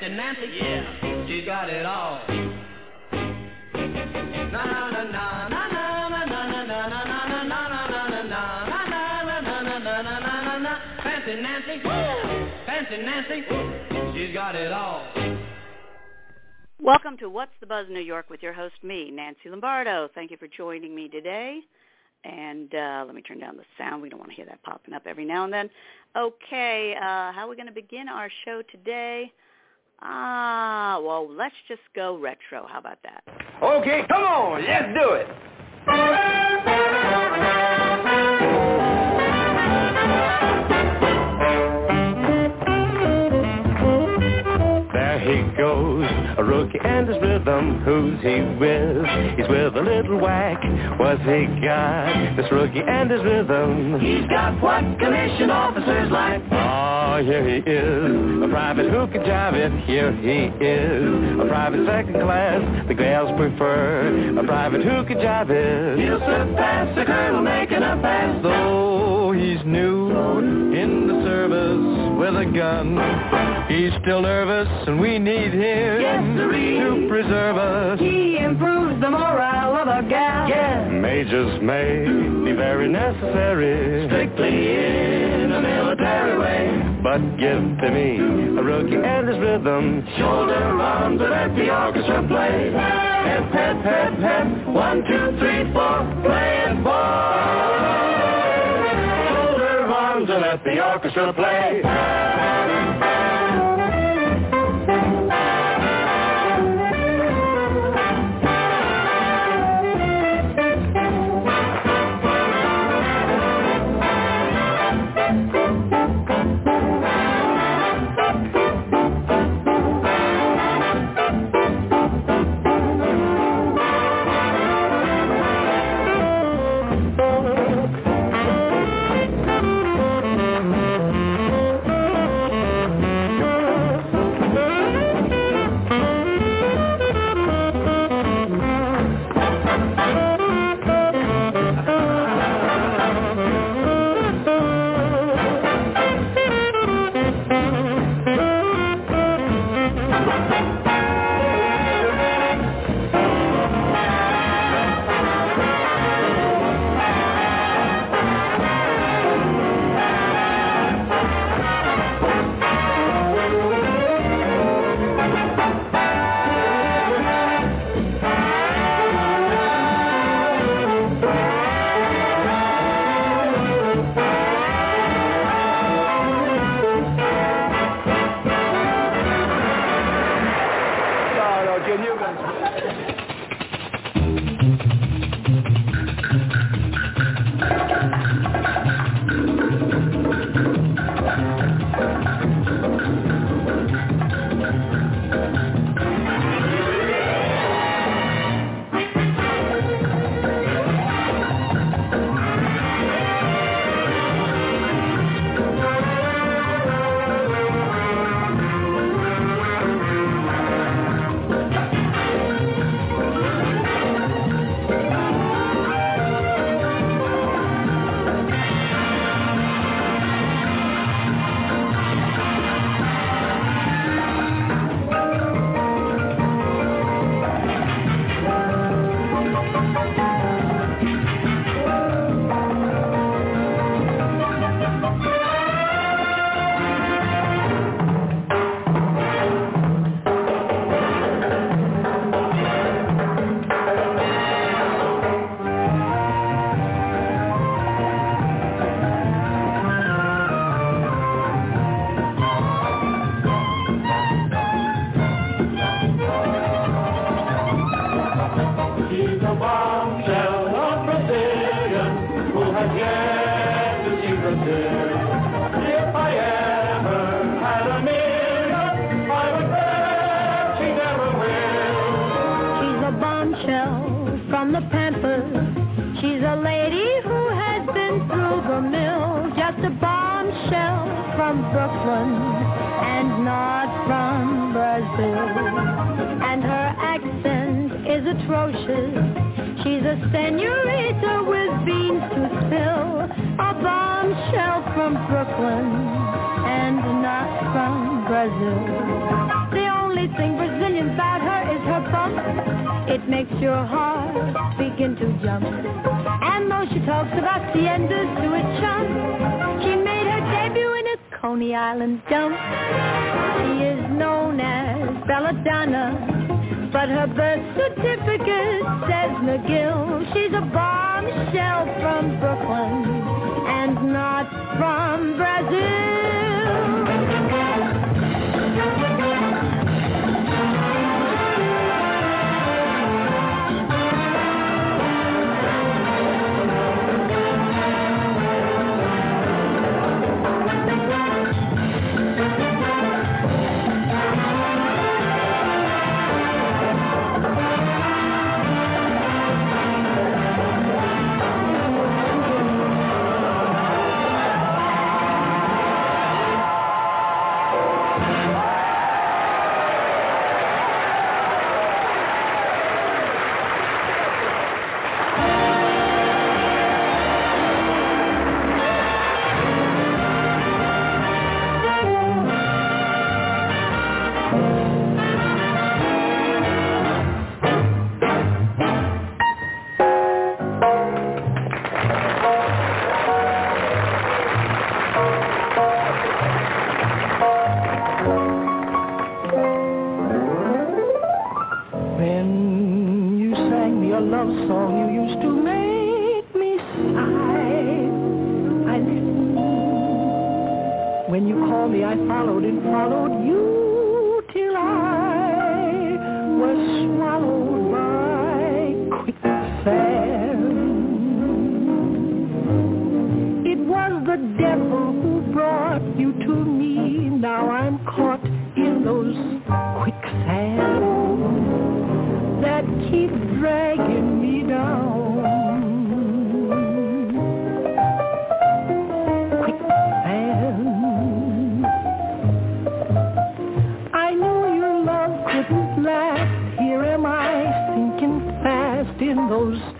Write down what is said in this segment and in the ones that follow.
Nancy, Nancy, yeah, she got it all. Na na na na na. Fancy Nancy, woo! Fancy Nancy, woo! she's got it all. Welcome to What's the Buzz New York with your host, me, Nancy Lombardo. Thank you for joining me today. And uh, let me turn down the sound. We don't want to hear that popping up every now and then. Okay, uh, how are we going to begin our show today? Ah, well, let's just go retro. How about that? Okay, come on, let's do it. There he goes, a rookie and his rhythm. Who's he with? He's with a little whack. What's he got? This rookie and his rhythm. He's got what commission officers like. Oh, here he is, a private who can jive it. Here he is, a private second class. The gals prefer a private who can jive it. He'll surpass the colonel making a pass. Though he's new in the service with a gun, he's still nervous and we need him Yes, to preserve us. He improves the morale of a gal. Yeah. Majors may be very necessary, Strictly in a military way. but give to me a rookie and his rhythm. Shoulder arms and let the orchestra play. Hep, hep, hep, hep. One, two, three, four. Play it, boy let the orchestra play. Brooklyn and not from Brazil. And her accent is atrocious. She's a senorita with beans to spill. A bombshell from Brooklyn and not from Brazil. The only thing Brazilian about her is her bump. It makes your heart begin to jump. And though she talks about tiendas to a chump, Coney Island dump. She is known as Belladonna, but her birth certificate says McGill. She's a bombshell from Brooklyn and not from Brazil. Those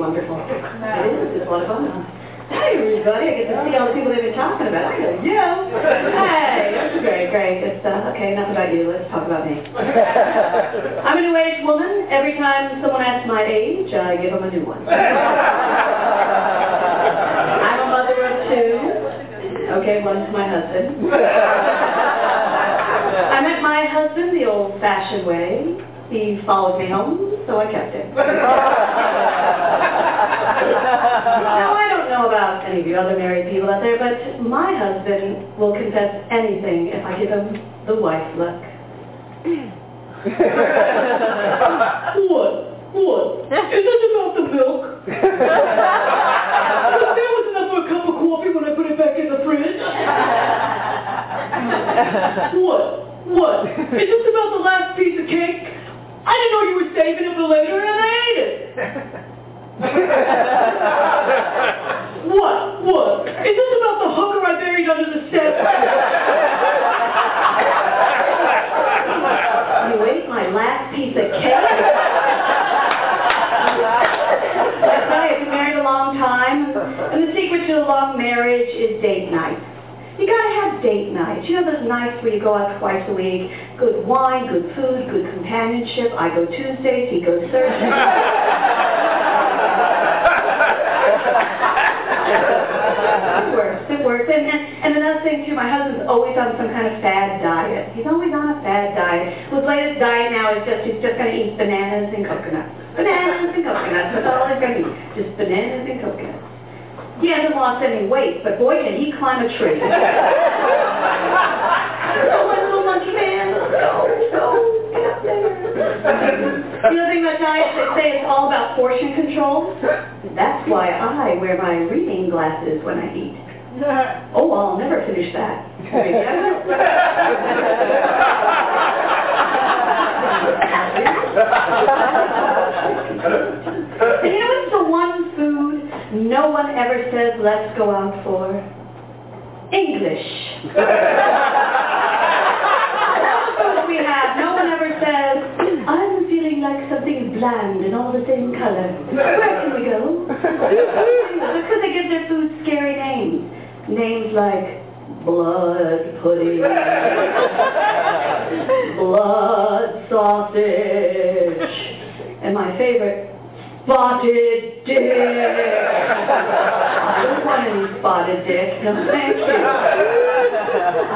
wonderful thing to be wonderful. It is. It's a lot of fun. Hi, everybody. I get to see all the people they've been talking about. I know you. Hey, that's great, great. Good stuff. Okay, enough about you. Let's talk about me. I'm a new-age woman. Every time someone asks my age, I give them a new one. I'm a mother of two. Okay, one's my husband. I met my husband the old-fashioned way. He followed me home, so I kept him. now, I don't know about any of you other married people out there, but my husband will confess anything if I give him the wife look. what? What? Is this about the milk? there was enough for a cup of coffee when I put it back in the fridge. what? What? Is this about the last piece of cake? I didn't know you were saving it for later and I ate it. what? What? Is this about the hooker I buried under the step? you ate my last piece of cake? That's right, I've been married a long time, and the secret to a long marriage is date night. You gotta have date nights. You know those nights where you go out twice a week? Good wine, good food, good companionship. I go Tuesdays, he goes Thursdays. it works, it works. And, and, another thing too, my husband's always on some kind of fad diet. He's always on a fad diet. His latest diet now is just, he's just gonna eat bananas and coconuts. Bananas and coconuts, that's all he's gonna eat. Just bananas and coconuts. He hasn't lost any weight, but boy, can he climb a tree. my little monkey man, let's go, go, get up there. The thing about diet, they say it's all about portion control. That's why I wear my reading glasses when I eat. Oh, I'll never finish that. Maybe I will. and you know what's the one food no one ever says, let's go out for English. Have. No one ever says, I'm feeling like something bland and all the same color. Where can we go? Because they give their food scary names. Names like blood pudding, blood sausage, and my favorite, spotted dick. I don't want any spotted dick. No, thank you.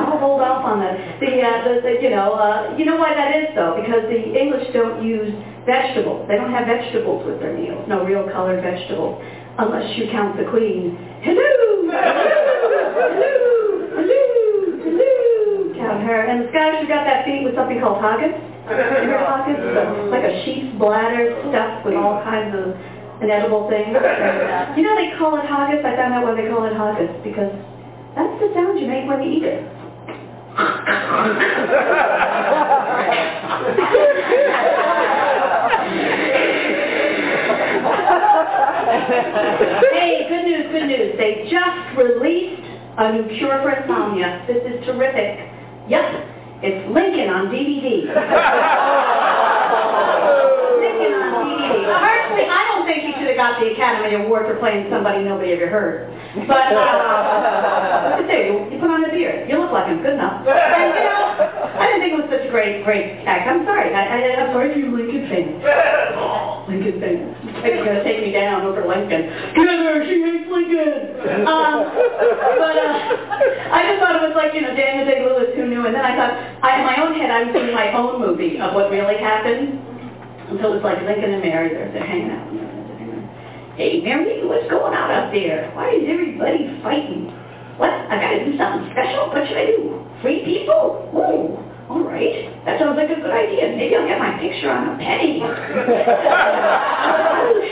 I'll hold off on that. The, uh, the, the you know, uh, you know why that is though? Because the English don't use vegetables. They don't have vegetables with their meals. No real colored vegetables, unless you count the queen. Hello, hello, hello. Her. And the Scottish have got that feet with something called haggis. Remember haggis? It's like a sheep's bladder stuffed with all kinds of inedible things. And, you know they call it haggis? I found out why they call it haggis because that's the sound you make when you eat it. hey, good news, good news. They just released a new cure for insomnia. This is terrific. Yep, it's Lincoln on DVD. Lincoln on DVD. Personally, I don't think he should have got the Academy Award for playing somebody nobody ever heard. But, uh, look at you, you put on a beard. You look like him, good enough. And, you know, I didn't think it was such a great, great act. I'm sorry. I, I, I'm sorry if you Lincoln fans. Lincoln fans. You're going to take me down over Lincoln. Heather, she hates Lincoln. Um, but uh, I just thought it was like, you know, Daniel Day-Lewis, who knew? And then I thought, I, in my own head, I was doing my own movie of what really happened. Until it was like Lincoln and Mary, they're, they're hanging out. Hey, Mary, what's going on up there? Why is everybody fighting? What? I gotta do something special? What should I do? Free people? Ooh, all right. That sounds like a good idea. Maybe I'll get my picture on a penny. oh,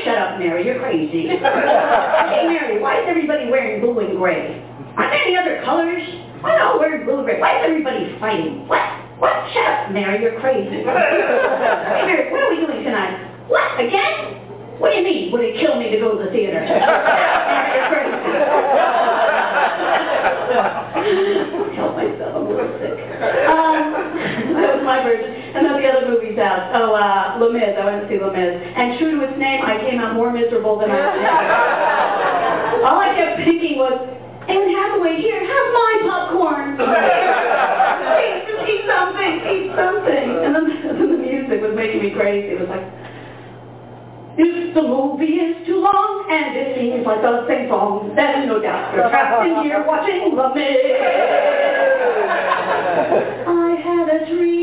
shut up, Mary. You're crazy. hey, Mary, why is everybody wearing blue and gray? Aren't there any other colors? Why not wearing blue and gray? Why is everybody fighting? What? What, Shut up, Mary, you're crazy. hey, Mary, what are we doing tonight? What, again? What do you mean? Would it kill me to go to the theater? Mary, you're crazy. Help myself, I'm a little sick. Um, that was my version. And then the other movies out. Oh, uh, Les Mis. I went to see Les Mis. And true to its name, I came out more miserable than I was. All I kept thinking was, Anne Hathaway, here, have my popcorn. eat, just eat something, eat something. And then, then the music was making me crazy. It was like, if the movie is too long and it seems like the same song, then no doubt you're trapped in here watching The Miz. I had a dream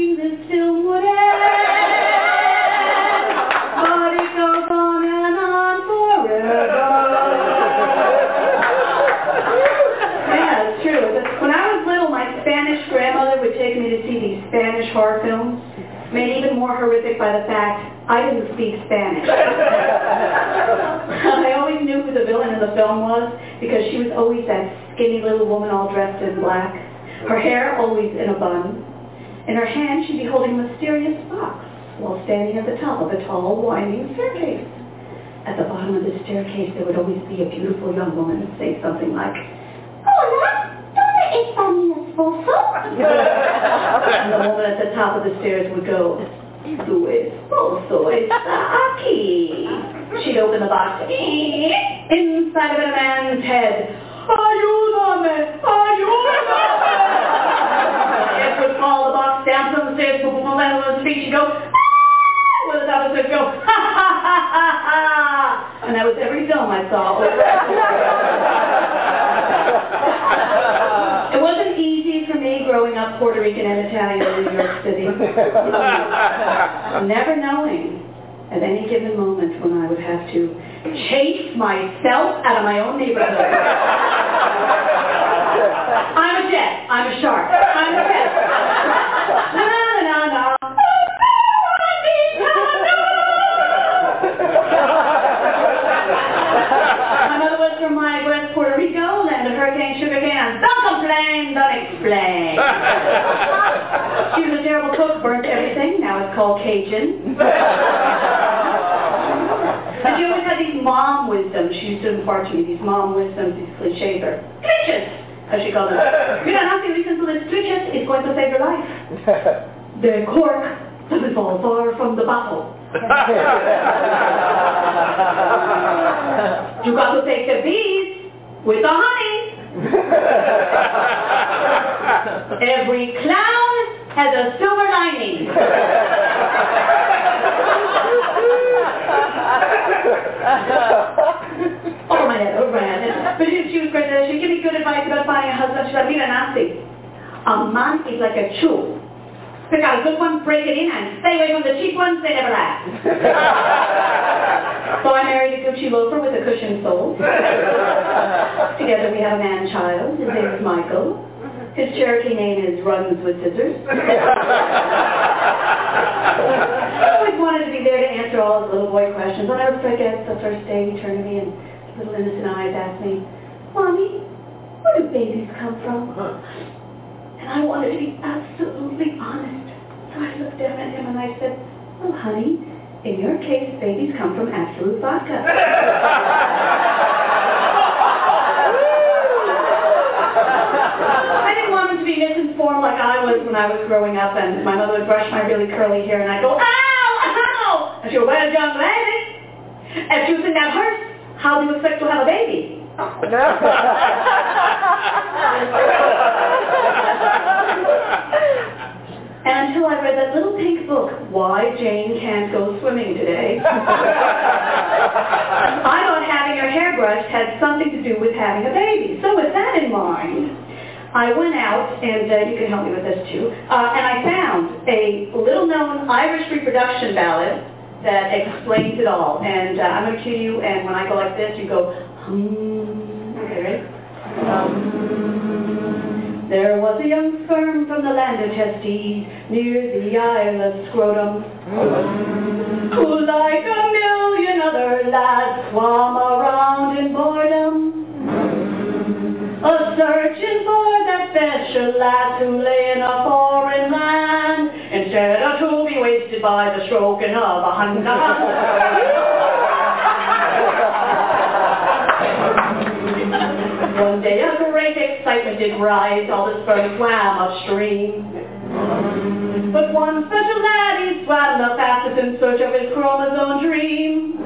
speak Spanish. I always knew who the villain in the film was because she was always that skinny little woman all dressed in black, her hair always in a bun. In her hand, she'd be holding a mysterious box while standing at the top of a tall, winding staircase. At the bottom of the staircase, there would always be a beautiful young woman and say something like, Hola, ¿dónde está mi esposo? and the woman at the top of the stairs would go, Tu esposo está aquí. She'd open the box. Inside of it, a man's head. Ayúdame! Ayúdame! It would fall the box down from the stairs, boom, boom, boom, his feet. She'd go, ah! With of the stairs, go, ha, ha, ha, ha, ha. And that was every film I saw. and. It wasn't easy growing up Puerto Rican and Italian in New York City. Never knowing at any given moment when I would have to chase myself out of my own neighborhood. I'm a jet. I'm a shark. I'm a jet. Wisdoms. She used to impart to me these mom wisdoms, these cliches as she called them. You don't have to listen to this glitches. It's going to save your life. The cork doesn't fall far from the bottle. You got to take the bees with the honey. Every clown has a silver lining. Oh, oh, my head. But she, she was great. She gave me good advice about finding a husband. She said, mira, Nancy, a man is like a shoe. Pick out a good one, break it in, and stay away from the cheap ones. They never last. so I married a Gucci loafer with a cushioned sole. Together we have a man-child. His name is Michael. His Cherokee name is Runs with Scissors. I always wanted to be there to answer all his little boy questions. I'll never forget the first day he turned to me and little innocent eyes asked me, Mommy, where do babies come from? And I wanted to be absolutely honest. So I looked down at him and I said, well, honey, in your case, babies come from Absolut vodka. I didn't want him to be misinformed like I was when I was growing up and my mother would brush my really curly hair and I'd go, ow, ow! And she'd go, well, young lady, if you think that hurts, how do you expect to have a baby? And until I read that little pink book, Why Jane Can't Go Swimming Today, I thought having her hair brushed had something to do with having a baby. So with that in mind, I went out, and uh, you can help me with this too, uh, and I found a little-known Irish reproduction ballad that explains it all. And uh, I'm going to cue you, and when I go like this, you go, ready? Um, there was a young sperm from the land of Testes, near the Isle of Scrotum, who like a million other lads swam around in boredom, a searching for that special lad who lay in a foreign land. greeted by the stroking of a Honda. Excitement did rise, all the sperm swam upstream. But one special laddie swam the fastest in search of his chromosome dream.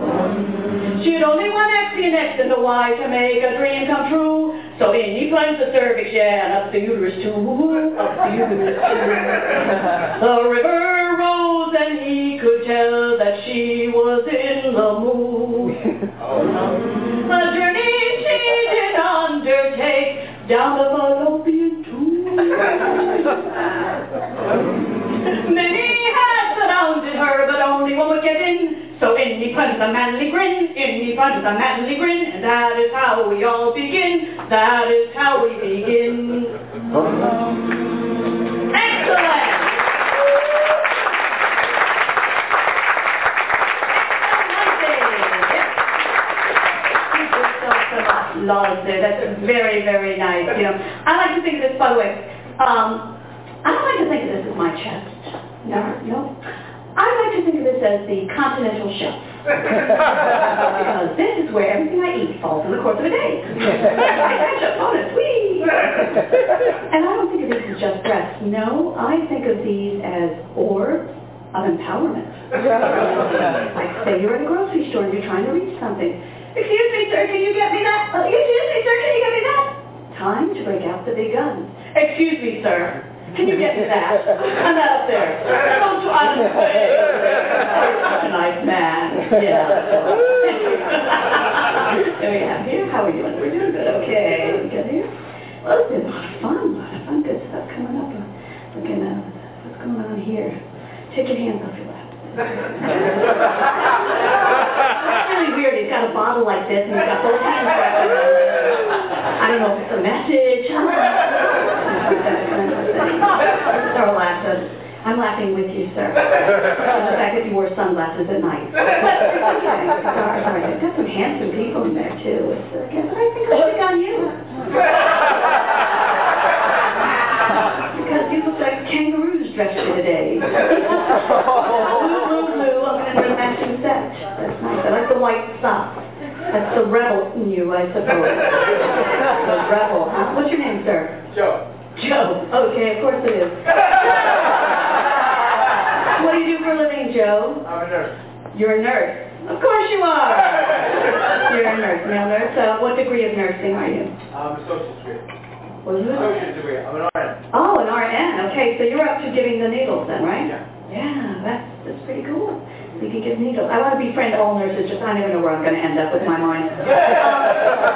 She had only one X and X and a Y to make a dream come true. So in he plunged the cervix, yeah, and up the uterus too, up the uterus too. The river rose and he could tell that she was in the mood. She did undertake down the fallopian tube. Many had surrounded her, but only one would get in. So in he plunged a manly grin, in he plunged a manly grin, and that is how we all begin. That is how we begin. Love there. That's very, very nice. You know, I like to think of this, by the way. Um, I don't like to think of this as my chest. No, no. I like to think of this as the continental shelf. because this is where everything I eat falls in the course of a day. I catch up on it, whee! And I don't think of these as just breasts. No, I think of these as orbs of empowerment. like say you're at a grocery store and you're trying to reach something. Excuse me, sir, can you get me that? Uh, excuse me, sir, can you get me that? Time to break out the big guns. Excuse me, sir. Can you get me that? I'm not up there. Don't try to say Such a nice man. Yeah. there we have here. How are we doing? We're doing good. Okay. We good here? Well, it's been a lot of fun. A lot of fun. Good stuff coming up. Looking at what's going on here. Take your hands off your lap. Weird. He's got a bottle like this, and he's got both hands around it. I don't know if it's a message. Laughing. I'm laughing with you, sir. The fact that you wore sunglasses at night. Okay. Sorry, sorry. There's got some handsome people in there, too. It's okay. I think I'll on you. Because you look like kangaroos dressed for the day. blue, blue, blue. I'm going to do a matching set. That's nice. I like the white socks. That's the rebel in you, I suppose. the rebel. Huh? What's your name, sir? Joe. Joe. Okay, of course it is. what do you do for a living, Joe? I'm a nurse. You're a nurse. Of course you are. You're a nurse, male nurse. Uh, what degree of nursing are you? I'm associate degree. What is it? I'm an RN. Oh, an RN. Okay, so you're up to giving the needles then, right? Yeah. Yeah, that's, that's pretty cool. You can give needles. I want to befriend all nurses, just I never know where I'm going to end up with my mind.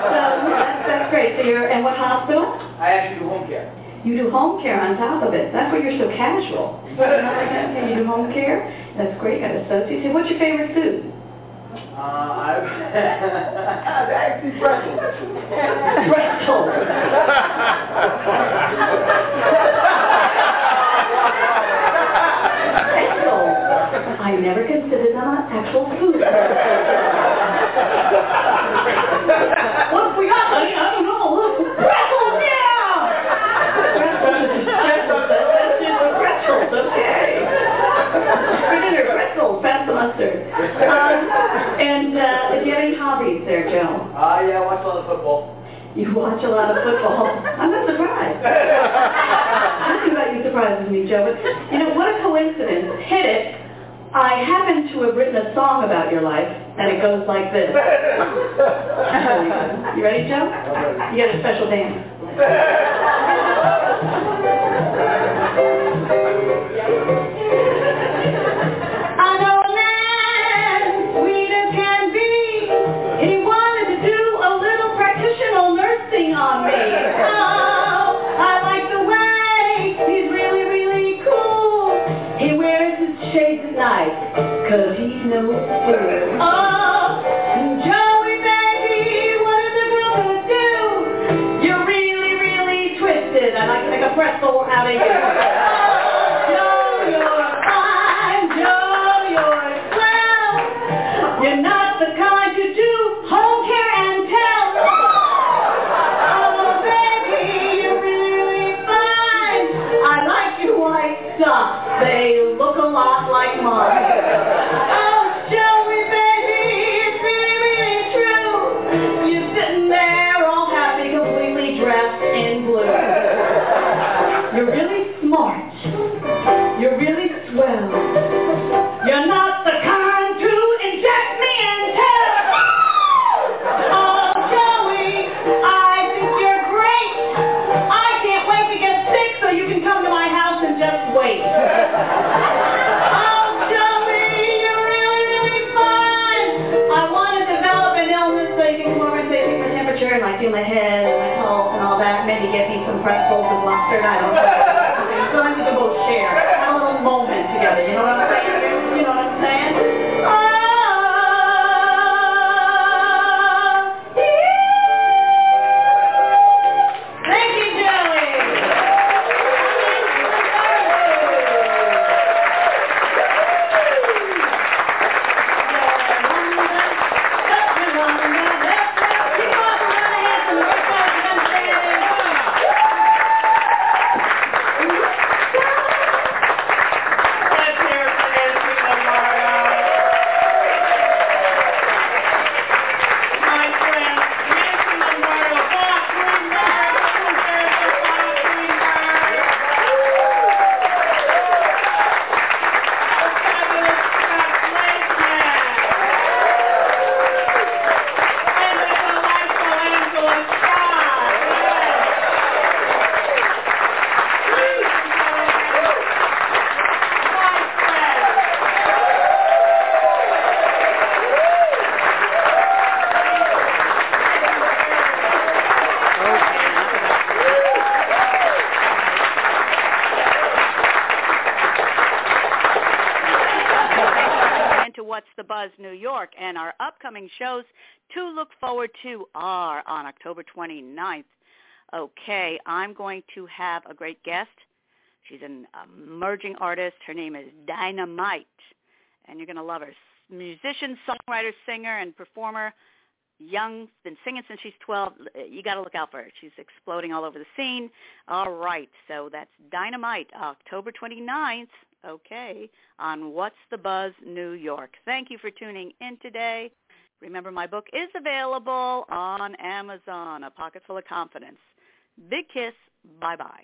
Um, so that's, that's great. So you're, and what hospital? I actually do home care. You do home care on top of it. That's why you're so casual. You do home care? That's great. Got associates. What's your favorite food? Uh, I actually pretzels. Pretzels. Pretzels. I never considered them an actual food. what we got, honey? I don't know. Pretzels, yeah! Pretzels, pretzels, that's it, pretzels, okay. For dinner, pretzels, pass the mustard. Um, and, uh, do you have any hobbies there, Joe? Uh, yeah, I watch a lot of football. You watch a lot of football. I'm not surprised. Nothing about you surprises me, Joe. But you know, what a coincidence. Hit it. I happen to have written a song about your life, and it goes like this. you ready, Joe? You got a special dance. pretzel out of you. Joe, you're fine. Joe, you're swell. You're not the kind to do home care and tell. Oh, baby, you're really fine. I like your white. They look a lot like mine. New York and our upcoming shows to look forward to are on October 29th. Okay, I'm going to have a great guest. She's an emerging artist. Her name is Dynamite, and you're going to love her. Musician, songwriter, singer, and performer. Young, been singing since she's 12. Eh, you got to look out for her. She's exploding all over the scene. All right, so that's Dynamite, October 29th. Okay, on What's the Buzz New York. Thank you for tuning in today. Remember, my book is available on Amazon, A Pocketful of Confidence. Big kiss. Bye-bye.